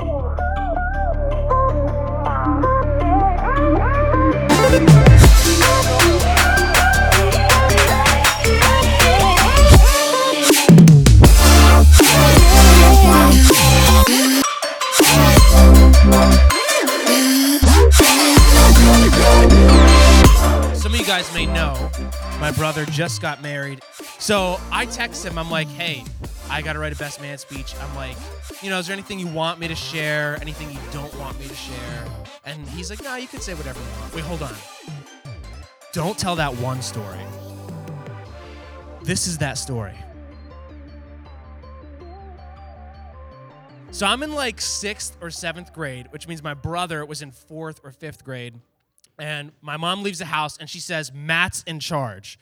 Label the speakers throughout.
Speaker 1: Some of you guys may know my brother just got married. So I text him, I'm like, hey, I got to write a best man speech. I'm like, you know, is there anything you want me to share? Anything you don't want me to share? And he's like, no, you can say whatever you want. Wait, hold on. Don't tell that one story. This is that story. So I'm in like sixth or seventh grade, which means my brother was in fourth or fifth grade. And my mom leaves the house and she says, Matt's in charge.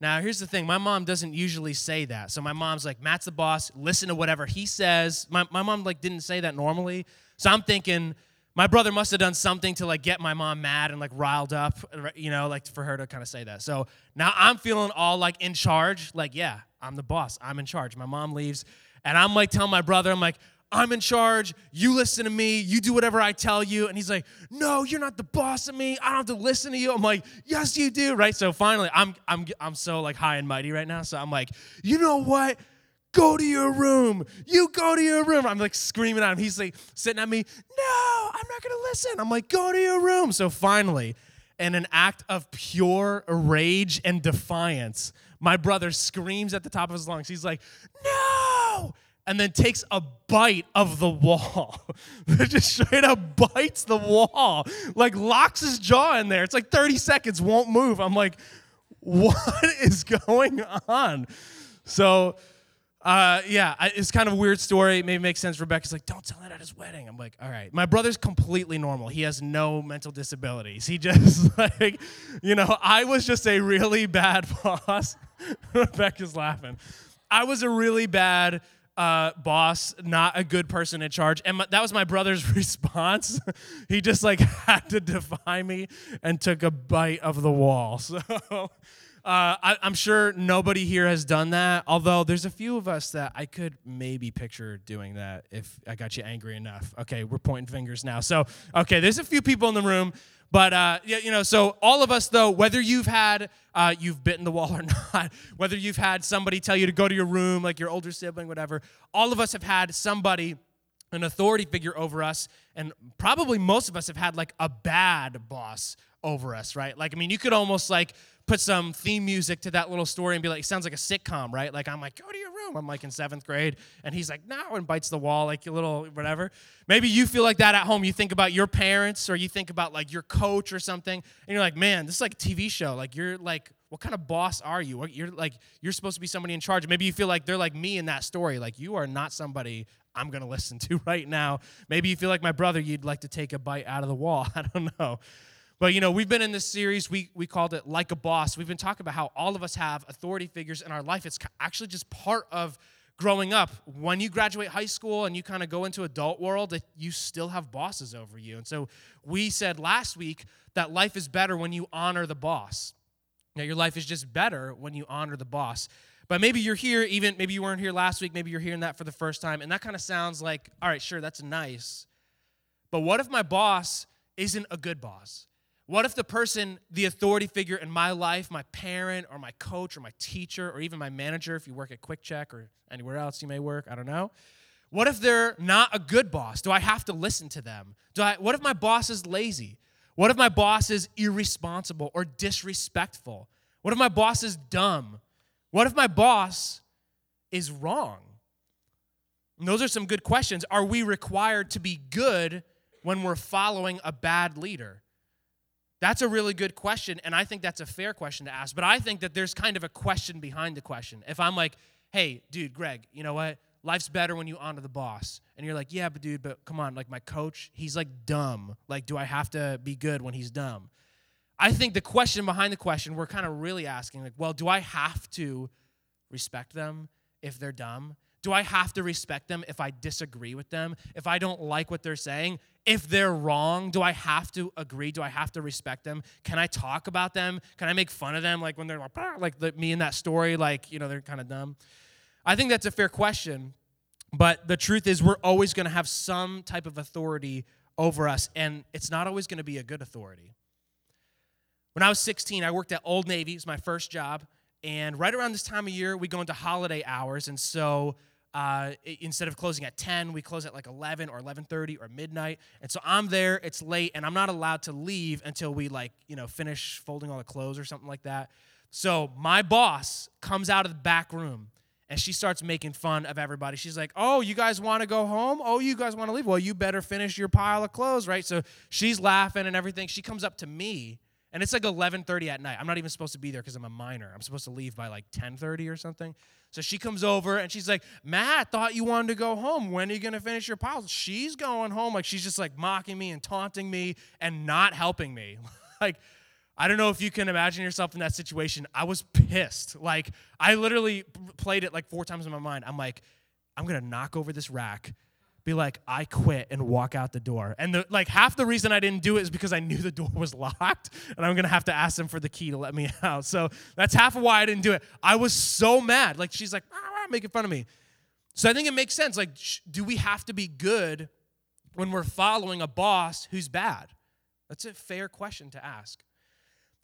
Speaker 1: Now, here's the thing my mom doesn't usually say that. So my mom's like, Matt's the boss, listen to whatever he says. My, my mom like didn't say that normally. So I'm thinking, my brother must have done something to like get my mom mad and like riled up, you know, like for her to kind of say that. So now I'm feeling all like in charge, like, yeah, I'm the boss, I'm in charge. My mom leaves, and I'm like telling my brother, I'm like, I'm in charge. You listen to me. You do whatever I tell you. And he's like, No, you're not the boss of me. I don't have to listen to you. I'm like, Yes, you do. Right. So finally, I'm I'm I'm so like high and mighty right now. So I'm like, you know what? Go to your room. You go to your room. I'm like screaming at him. He's like sitting at me. No, I'm not gonna listen. I'm like, go to your room. So finally, in an act of pure rage and defiance, my brother screams at the top of his lungs. He's like, No and then takes a bite of the wall. just straight up bites the wall, like locks his jaw in there. It's like 30 seconds, won't move. I'm like, what is going on? So, uh, yeah, it's kind of a weird story. Maybe makes sense. Rebecca's like, don't tell that at his wedding. I'm like, all right. My brother's completely normal. He has no mental disabilities. He just, like, you know, I was just a really bad boss. Rebecca's laughing. I was a really bad uh, boss, not a good person in charge. And my, that was my brother's response. he just like had to defy me and took a bite of the wall. So uh, I, I'm sure nobody here has done that. Although there's a few of us that I could maybe picture doing that if I got you angry enough. Okay, we're pointing fingers now. So okay, there's a few people in the room but uh, yeah, you know, so all of us though, whether you've had uh, you've bitten the wall or not, whether you've had somebody tell you to go to your room, like your older sibling, whatever, all of us have had somebody, an authority figure over us, and probably most of us have had like a bad boss over us, right? Like, I mean, you could almost like put some theme music to that little story and be like, it sounds like a sitcom, right? Like, I'm like, go to your room. I'm like in seventh grade, and he's like, no, and bites the wall, like a little whatever. Maybe you feel like that at home. You think about your parents, or you think about like your coach or something, and you're like, man, this is like a TV show. Like, you're like, what kind of boss are you? You're like, you're supposed to be somebody in charge. Maybe you feel like they're like me in that story. Like, you are not somebody I'm going to listen to right now. Maybe you feel like my brother, you'd like to take a bite out of the wall. I don't know. But you know, we've been in this series, we, we called it Like a Boss. We've been talking about how all of us have authority figures in our life. It's actually just part of growing up. When you graduate high school and you kind of go into adult world, you still have bosses over you. And so we said last week that life is better when you honor the boss. Now, your life is just better when you honor the boss. But maybe you're here, even maybe you weren't here last week, maybe you're hearing that for the first time, and that kind of sounds like, all right, sure, that's nice. But what if my boss isn't a good boss? What if the person, the authority figure in my life, my parent or my coach or my teacher or even my manager, if you work at QuickChek or anywhere else you may work, I don't know. What if they're not a good boss? Do I have to listen to them? Do I, what if my boss is lazy? What if my boss is irresponsible or disrespectful? What if my boss is dumb? What if my boss is wrong? And those are some good questions. Are we required to be good when we're following a bad leader? That's a really good question, and I think that's a fair question to ask. But I think that there's kind of a question behind the question. If I'm like, hey, dude, Greg, you know what? Life's better when you honor the boss. And you're like, yeah, but dude, but come on, like my coach, he's like dumb. Like, do I have to be good when he's dumb? I think the question behind the question, we're kind of really asking, like, well, do I have to respect them if they're dumb? Do I have to respect them if I disagree with them? If I don't like what they're saying? If they're wrong, do I have to agree? Do I have to respect them? Can I talk about them? Can I make fun of them like when they're like, like the, me in that story, like, you know, they're kind of dumb? I think that's a fair question. But the truth is, we're always going to have some type of authority over us, and it's not always going to be a good authority. When I was 16, I worked at Old Navy. It was my first job. And right around this time of year, we go into holiday hours. And so uh, instead of closing at 10 we close at like 11 or 11.30 or midnight. And so i'm there it's late and i'm not allowed to leave until we like you know finish folding all the clothes or something like that. So my boss comes out of the back room and she starts making fun of everybody. She's like oh you guys want to go home? Oh you guys want to leave? Well you better finish your pile of clothes right? So she's laughing and everything. She comes up to me and it's like 11:30 at night. I'm not even supposed to be there because I'm a minor. I'm supposed to leave by like 10:30 or something. So she comes over and she's like, "Matt, thought you wanted to go home. When are you gonna finish your pile?" She's going home like she's just like mocking me and taunting me and not helping me. like, I don't know if you can imagine yourself in that situation. I was pissed. Like, I literally played it like four times in my mind. I'm like, I'm gonna knock over this rack be like, I quit and walk out the door. And the, like half the reason I didn't do it is because I knew the door was locked and I'm gonna have to ask them for the key to let me out. So that's half of why I didn't do it. I was so mad. Like she's like, ah, making fun of me. So I think it makes sense. Like, sh- do we have to be good when we're following a boss who's bad? That's a fair question to ask.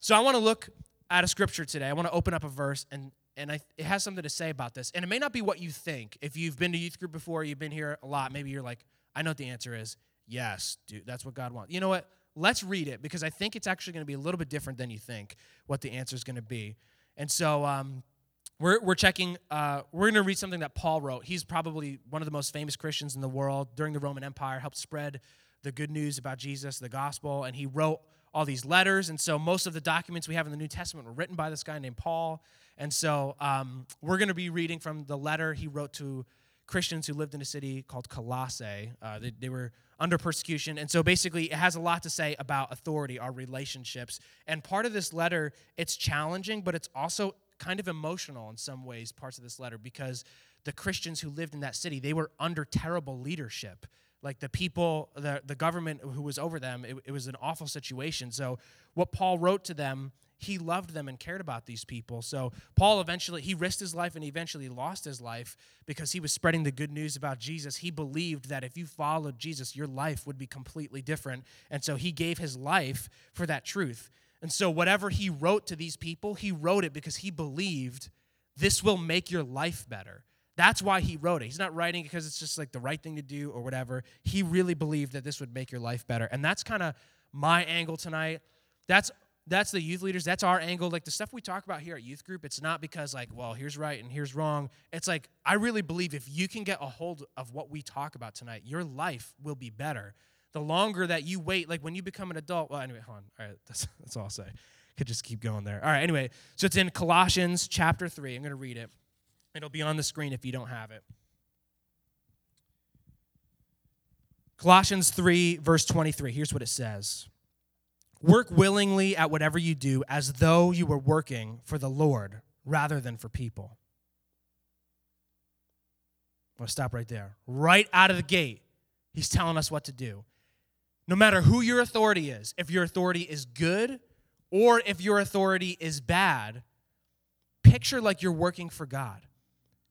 Speaker 1: So I want to look at a scripture today. I want to open up a verse and and I, it has something to say about this. And it may not be what you think. If you've been to youth group before, you've been here a lot, maybe you're like, I know what the answer is. Yes, dude, that's what God wants. You know what? Let's read it because I think it's actually going to be a little bit different than you think what the answer is going to be. And so um, we're, we're checking, uh, we're going to read something that Paul wrote. He's probably one of the most famous Christians in the world during the Roman Empire, helped spread the good news about Jesus, the gospel, and he wrote all these letters. And so most of the documents we have in the New Testament were written by this guy named Paul. And so um, we're going to be reading from the letter he wrote to Christians who lived in a city called Colossae. Uh, they, they, were under persecution. And so basically, it has a lot to say about authority, our relationships. And part of this letter, it's challenging, but it's also kind of emotional in some ways, parts of this letter, because the Christians who lived in that city, they were under terrible leadership like the people the, the government who was over them it, it was an awful situation so what paul wrote to them he loved them and cared about these people. So Paul eventually he risked his life and he eventually lost his life because he was spreading the good news about Jesus. He believed that if you followed Jesus, your life would be completely different. And so he gave his life for that truth. And so whatever he wrote to these people, he wrote it because he believed this will make your life better. That's why he wrote it. He's not writing because it's just like the right thing to do or whatever. He really believed that this would make your life better. And that's kind of my angle tonight. That's that's the youth leaders. That's our angle. Like the stuff we talk about here at youth group it's not because like well here's right and here's wrong. It's like i really believe if you can get a hold of what we talk about tonight your life will be better. The longer that you wait like when you become an adult well anyway hold on. All right that's, that's all i'll say. Could just keep going there. All right anyway so it's in colossians chapter 3 i'm to read it it'll be on the screen if you don't have it colossians 3 verse 23 here's what it says Work willingly at whatever you do as though you were working for the Lord rather than for people. I'll stop right there. Right out of the gate, he's telling us what to do. No matter who your authority is, if your authority is good or if your authority is bad, picture like you're working for God.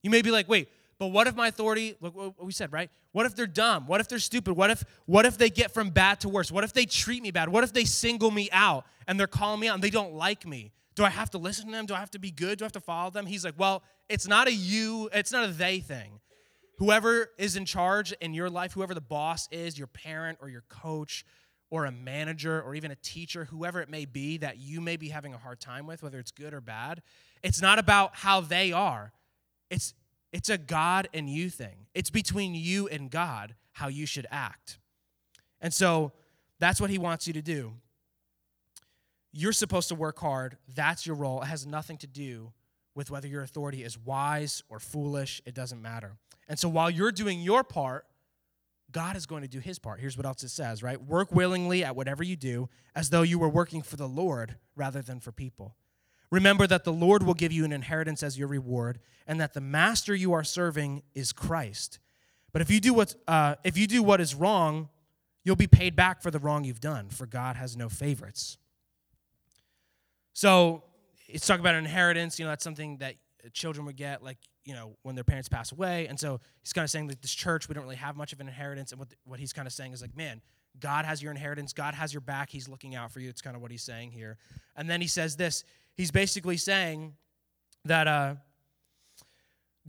Speaker 1: You may be like, wait, but what if my authority, look what we said, right? What if they're dumb? What if they're stupid? What if what if they get from bad to worse? What if they treat me bad? What if they single me out and they're calling me out and they don't like me? Do I have to listen to them? Do I have to be good? Do I have to follow them? He's like, "Well, it's not a you, it's not a they thing. Whoever is in charge in your life, whoever the boss is, your parent or your coach or a manager or even a teacher, whoever it may be that you may be having a hard time with, whether it's good or bad, it's not about how they are. It's it's a God and you thing. It's between you and God how you should act. And so that's what he wants you to do. You're supposed to work hard. That's your role. It has nothing to do with whether your authority is wise or foolish. It doesn't matter. And so while you're doing your part, God is going to do his part. Here's what else it says, right? Work willingly at whatever you do as though you were working for the Lord rather than for people. Remember that the Lord will give you an inheritance as your reward, and that the master you are serving is Christ. But if you do what, uh, if you do what is wrong, you'll be paid back for the wrong you've done, for God has no favorites. So it's talking about an inheritance. You know, that's something that children would get, like, you know, when their parents pass away. And so he's kind of saying that this church, we don't really have much of an inheritance. And what, what he's kind of saying is like, man, God has your inheritance. God has your back. He's looking out for you. It's kind of what he's saying here. And then he says this. He's basically saying that uh,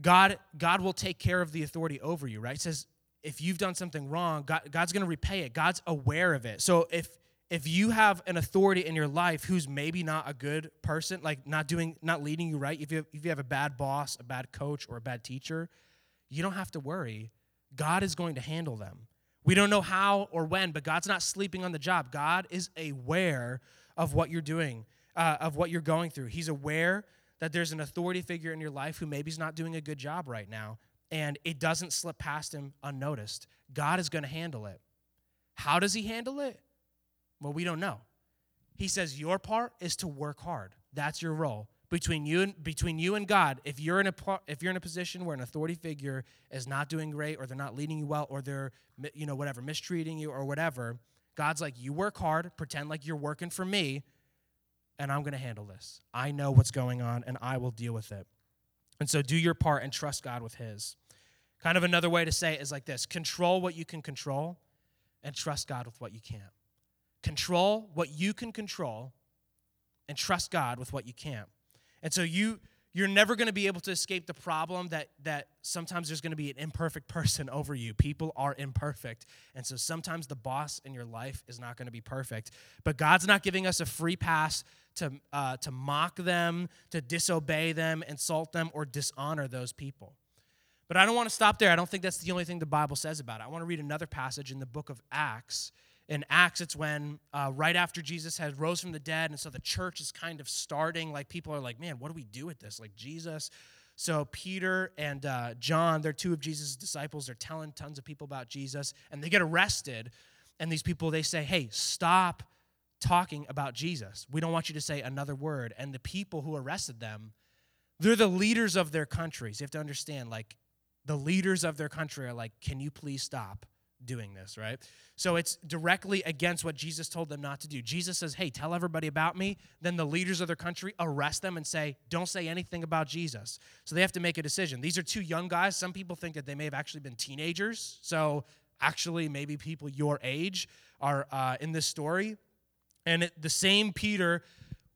Speaker 1: God, God will take care of the authority over you, right? Says, if you've done something wrong, God, God's going to repay it. God's aware of it. So if if you have an authority in your life who's maybe not a good person, like not doing, not leading you right, if you if you have a bad boss, a bad coach, or a bad teacher, you don't have to worry. God is going to handle them. We don't know how or when, but God's not sleeping on the job. God is aware of what you're doing, uh, of what you're going through. He's aware that there's an authority figure in your life who maybe is not doing a good job right now, and it doesn't slip past him unnoticed. God is going to handle it. How does he handle it? Well, we don't know. He says your part is to work hard. That's your role between you and between you and God. If you're in a if you're in a position where an authority figure is not doing great, or they're not leading you well, or they're you know whatever mistreating you or whatever, God's like you work hard, pretend like you're working for me, and I'm going to handle this. I know what's going on, and I will deal with it. And so do your part and trust God with His. Kind of another way to say it is like this: control what you can control, and trust God with what you can't. Control what you can control and trust God with what you can't. And so you you're never going to be able to escape the problem that that sometimes there's going to be an imperfect person over you. People are imperfect. And so sometimes the boss in your life is not going to be perfect. But God's not giving us a free pass to uh, to mock them, to disobey them, insult them or dishonor those people. But I don't want to stop there. I don't think that's the only thing the Bible says about it. I want to read another passage in the book of Acts in Acts, it's when uh, right after Jesus had rose from the dead, and so the church is kind of starting. Like people are like, man, what do we do with this? Like Jesus. So Peter and uh, John, they're two of Jesus' disciples. They're telling tons of people about Jesus, and they get arrested. And these people, they say, hey, stop talking about Jesus. We don't want you to say another word. And the people who arrested them, they're the leaders of their countries. You have to understand, like, the leaders of their country are like, can you please stop? doing this, right? So it's directly against what Jesus told them not to do. Jesus says, Hey, tell everybody about me. Then the leaders of their country arrest them and say, Don't say anything about Jesus. So they have to make a decision. These are two young guys. Some people think that they may have actually been teenagers. So actually, maybe people your age are uh, in this story. And it, the same Peter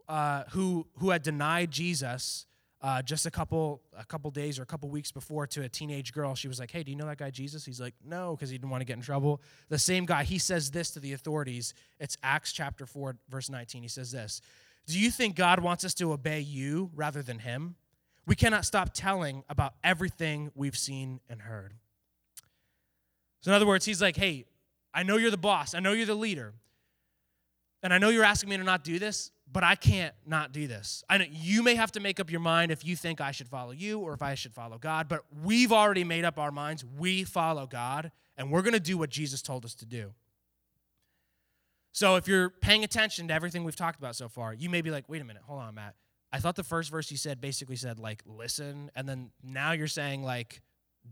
Speaker 1: uh, who, who had denied Jesus uh, just a couple a couple days or a couple weeks before to a teenage girl. She was like, "Hey, do you know that guy Jesus?" He's like, "No," because he didn't want to get in trouble. The same guy. He says this to the authorities. It's Acts chapter four, verse nineteen. He says this: "Do you think God wants us to obey you rather than Him? We cannot stop telling about everything we've seen and heard." So, in other words, he's like, "Hey, I know you're the boss. I know you're the leader." And I know you're asking me to not do this, but I can't not do this. I know you may have to make up your mind if you think I should follow you or if I should follow God, but we've already made up our minds. We follow God, and we're going to do what Jesus told us to do. So if you're paying attention to everything we've talked about so far, you may be like, wait a minute, hold on, Matt. I thought the first verse you said basically said, like, listen, and then now you're saying, like,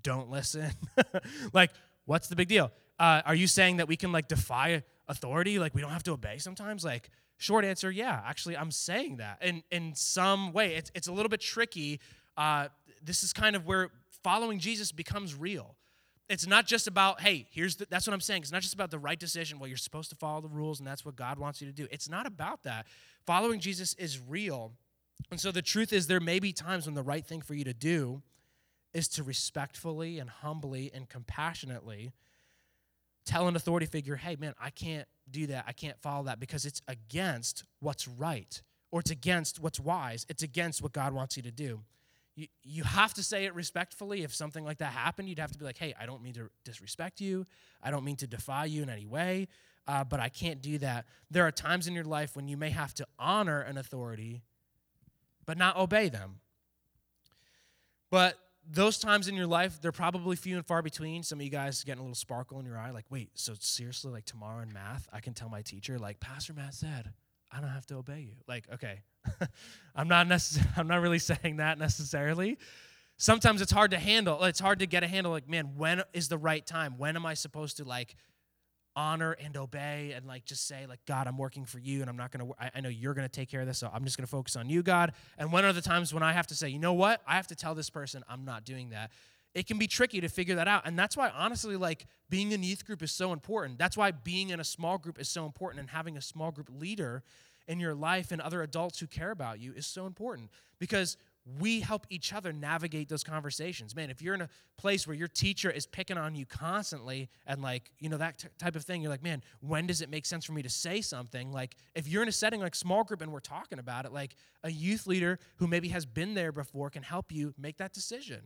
Speaker 1: don't listen. like, what's the big deal? Uh, are you saying that we can, like, defy authority? Like, we don't have to obey sometimes? Like, Short answer, yeah. Actually, I'm saying that in in some way. It's it's a little bit tricky. Uh, this is kind of where following Jesus becomes real. It's not just about hey, here's the, that's what I'm saying. It's not just about the right decision. Well, you're supposed to follow the rules, and that's what God wants you to do. It's not about that. Following Jesus is real, and so the truth is, there may be times when the right thing for you to do is to respectfully and humbly and compassionately tell an authority figure, hey, man, I can't do that. I can't follow that because it's against what's right or it's against what's wise. It's against what God wants you to do. You, you have to say it respectfully. If something like that happened, you'd have to be like, hey, I don't mean to disrespect you. I don't mean to defy you in any way, uh, but I can't do that. There are times in your life when you may have to honor an authority, but not obey them. But those times in your life, they're probably few and far between. Some of you guys getting a little sparkle in your eye, like, wait, so seriously, like tomorrow in math, I can tell my teacher, like, Pastor Matt said, I don't have to obey you. Like, okay, I'm not necess- I'm not really saying that necessarily. Sometimes it's hard to handle. It's hard to get a handle. Like, man, when is the right time? When am I supposed to like honor and obey and like just say like god i'm working for you and i'm not gonna i, I know you're gonna take care of this so i'm just gonna focus on you god. And when are the times when i have to say you know what? I have to tell this person i'm not doing that it can be tricky to figure that out. And that's why honestly like being in youth group is so important. That's why being in a small group is so important and having a small group leader in your life and other adults who care about you is so important. Because we help each other navigate those conversations. Man, if you're in a place where your teacher is picking on you constantly and like, you know, that t- type of thing, you're like, man, when does it make sense for me to say something? Like, if you're in a setting like small group and we're talking about it, like a youth leader who maybe has been there before can help you make that decision.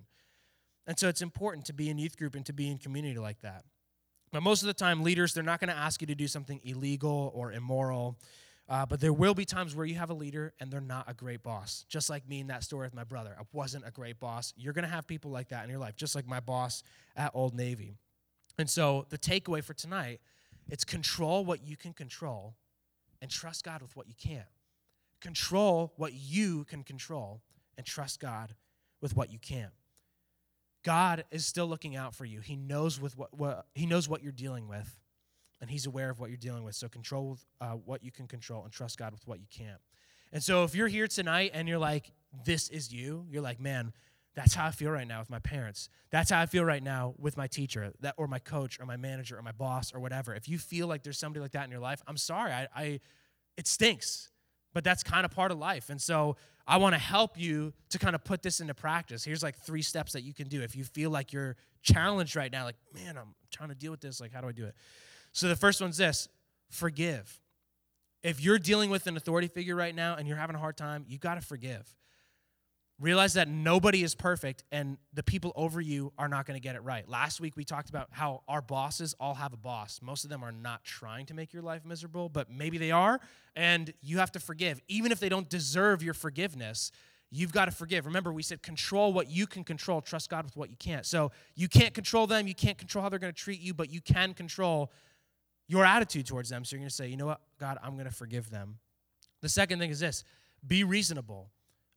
Speaker 1: And so it's important to be in youth group and to be in community like that. But most of the time, leaders, they're not going to ask you to do something illegal or immoral. Uh, but there will be times where you have a leader and they're not a great boss. Just like me in that story with my brother. I wasn't a great boss. You're going to have people like that in your life, just like my boss at Old Navy. And so the takeaway for tonight, it's control what you can control and trust God with what you can't. Control what you can control and trust God with what you can't. God is still looking out for you. He knows with what, what he knows what you're dealing with and He's aware of what you're dealing with. So control uh, what you can control and trust God with what you can't. And so if you're here tonight and you're like, this is you, you're like, man, that's how I feel right now with my parents. That's how I feel right now with my teacher, that or my coach or my manager or my boss or whatever. If you feel like there's somebody like that in your life, I'm sorry. I, I it stinks, but that's kind of part of life. And so I want to help you to kind of put this into practice. Here's like three steps that you can do if you feel like you're challenged right now. Like, man, I'm trying to deal with this. Like, how do I do it? So the first one's this forgive. If you're dealing with an authority figure right now and you're having a hard time, you got to forgive. Realize that nobody is perfect and the people over you are not going to get it right. Last week we talked about how our bosses all have a boss. Most of them are not trying to make your life miserable, but maybe they are, and you have to forgive. Even if they don't deserve your forgiveness, you've got to forgive. Remember, we said control what you can control, trust God with what you can't. So you can't control them, you can't control how they're going to treat you, but you can control your attitude towards them. So you're going to say, you know what, God, I'm going to forgive them. The second thing is this be reasonable,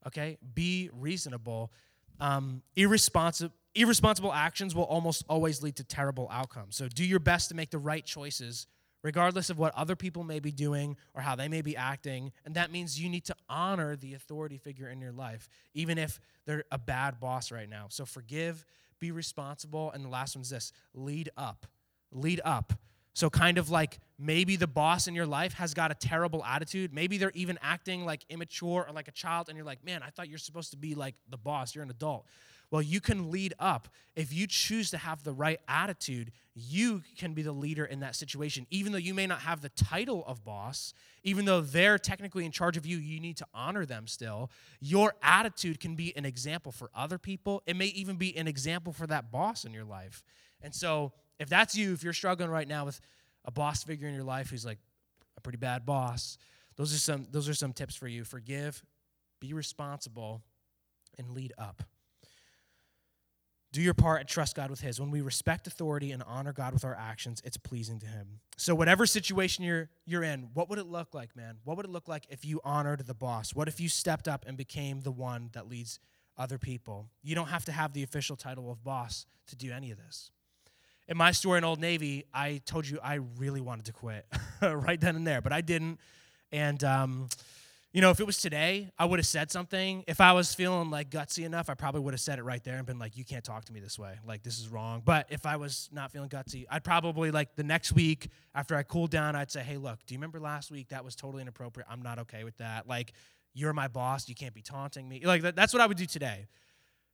Speaker 1: okay? Be reasonable. Um, irresponsible, irresponsible actions will almost always lead to terrible outcomes. So do your best to make the right choices, regardless of what other people may be doing or how they may be acting. And that means you need to honor the authority figure in your life, even if they're a bad boss right now. So forgive, be responsible. And the last one's this lead up. Lead up. So, kind of like maybe the boss in your life has got a terrible attitude. Maybe they're even acting like immature or like a child, and you're like, man, I thought you're supposed to be like the boss. You're an adult. Well, you can lead up. If you choose to have the right attitude, you can be the leader in that situation. Even though you may not have the title of boss, even though they're technically in charge of you, you need to honor them still. Your attitude can be an example for other people. It may even be an example for that boss in your life. And so, if that's you, if you're struggling right now with a boss figure in your life who's like a pretty bad boss, those are some those are some tips for you. Forgive, be responsible, and lead up. Do your part and trust God with His. When we respect authority and honor God with our actions, it's pleasing to Him. So, whatever situation you're, you're in, what would it look like, man? What would it look like if you honored the boss? What if you stepped up and became the one that leads other people? You don't have to have the official title of boss to do any of this in my story in Old Navy, I told you I really wanted to quit right then and there, but I didn't. And, um, you know, if it was today, I would have said something. If I was feeling like gutsy enough, I probably would have said it right there and been like, you can't talk to me this way. Like, this is wrong. But if I was not feeling gutsy, I'd probably, like, the next week after I cooled down, I'd say, hey, look, do you remember last week? That was totally inappropriate. I'm not okay with that. Like, you're my boss. You can't be taunting me. Like, that's what I would do today.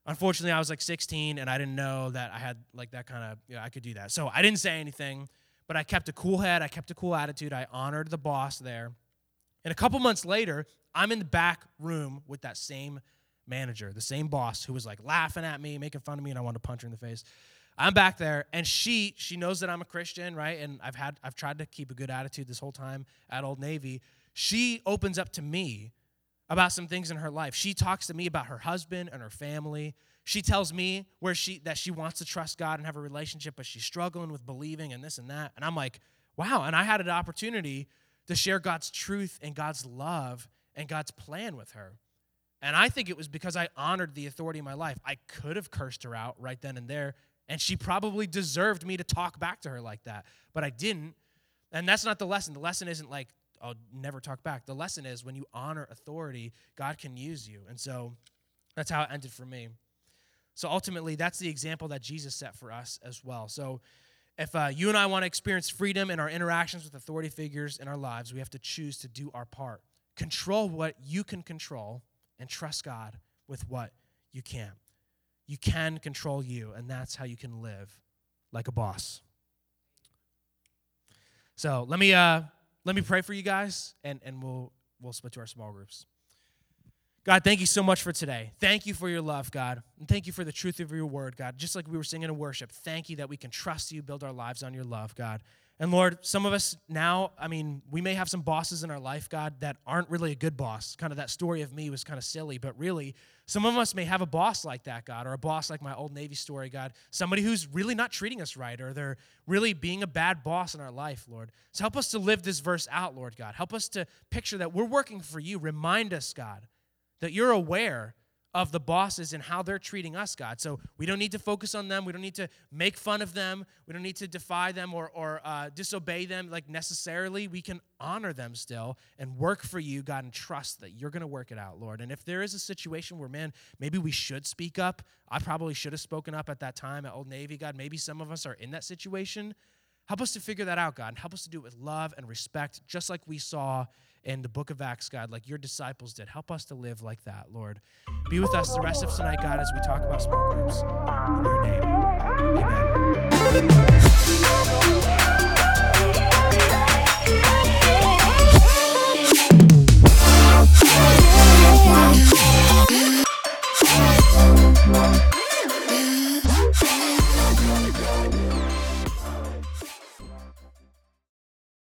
Speaker 1: Unfortunately, I was like 16 and I didn't know that I had like that kind of, you know, I could do that. So I didn't say anything, but I kept a cool head. I kept a cool attitude. I honored the boss there. And a couple months later, I'm in the back room with that same manager, the same boss who was like laughing at me, making fun of me, and I wanted to punch her in the face. I'm back there, and she she knows that I'm a Christian, right? And I've had I've tried to keep a good attitude this whole time at Old Navy. She opens up to me about some things in her life. She talks to me about her husband and her family. She tells me where she that she wants to trust God and have a relationship, but she's struggling with believing and this and that. And I'm like, wow. And I had an opportunity to share God's truth and God's love and God's plan with her. And I think it was because I honored the authority in my life. I could have cursed her out right then and there, and she probably deserved me to talk back to her like that, but I didn't And that's not the lesson. The lesson isn't like, I'll never talk back. The lesson is when you honor authority, God can use you. And so that's how it ended for me. So ultimately, that's the example that Jesus set for us as well. So if uh, you and I want to experience freedom in our interactions with authority figures in our lives, we have to choose to do our part. Control what you can control and trust God with what you can't. You can control you, and that's how you can live like a boss. So let me uh, let me pray for you guys, and, and we'll we'll split to our small groups. God, thank you so much for today. Thank you for your love, God. And thank you for the truth of your word, God. Just like we were singing in worship, thank you that we can trust you, build our lives on your love, God. And Lord, some of us now, I mean, we may have some bosses in our life, God, that aren't really a good boss. Kind of that story of me was kind of silly, but really, some of us may have a boss like that, God, or a boss like my old Navy story, God. Somebody who's really not treating us right, or they're really being a bad boss in our life, Lord. So help us to live this verse out, Lord God. Help us to picture that we're working for you. Remind us, God, that you're aware of the bosses and how they're treating us, God. So we don't need to focus on them. We don't need to make fun of them. We don't need to defy them or, or uh, disobey them like necessarily. We can honor them still and work for you, God, and trust that you're going to work it out, Lord. And if there is a situation where, man, maybe we should speak up, I probably should have spoken up at that time at Old Navy, God. Maybe some of us are in that situation. Help us to figure that out, God, and help us to do it with love and respect, just like we saw in the book of Acts, God, like your disciples did. Help us to live like that, Lord. Be with us the rest of tonight, God, as we talk about small groups. In your name, amen.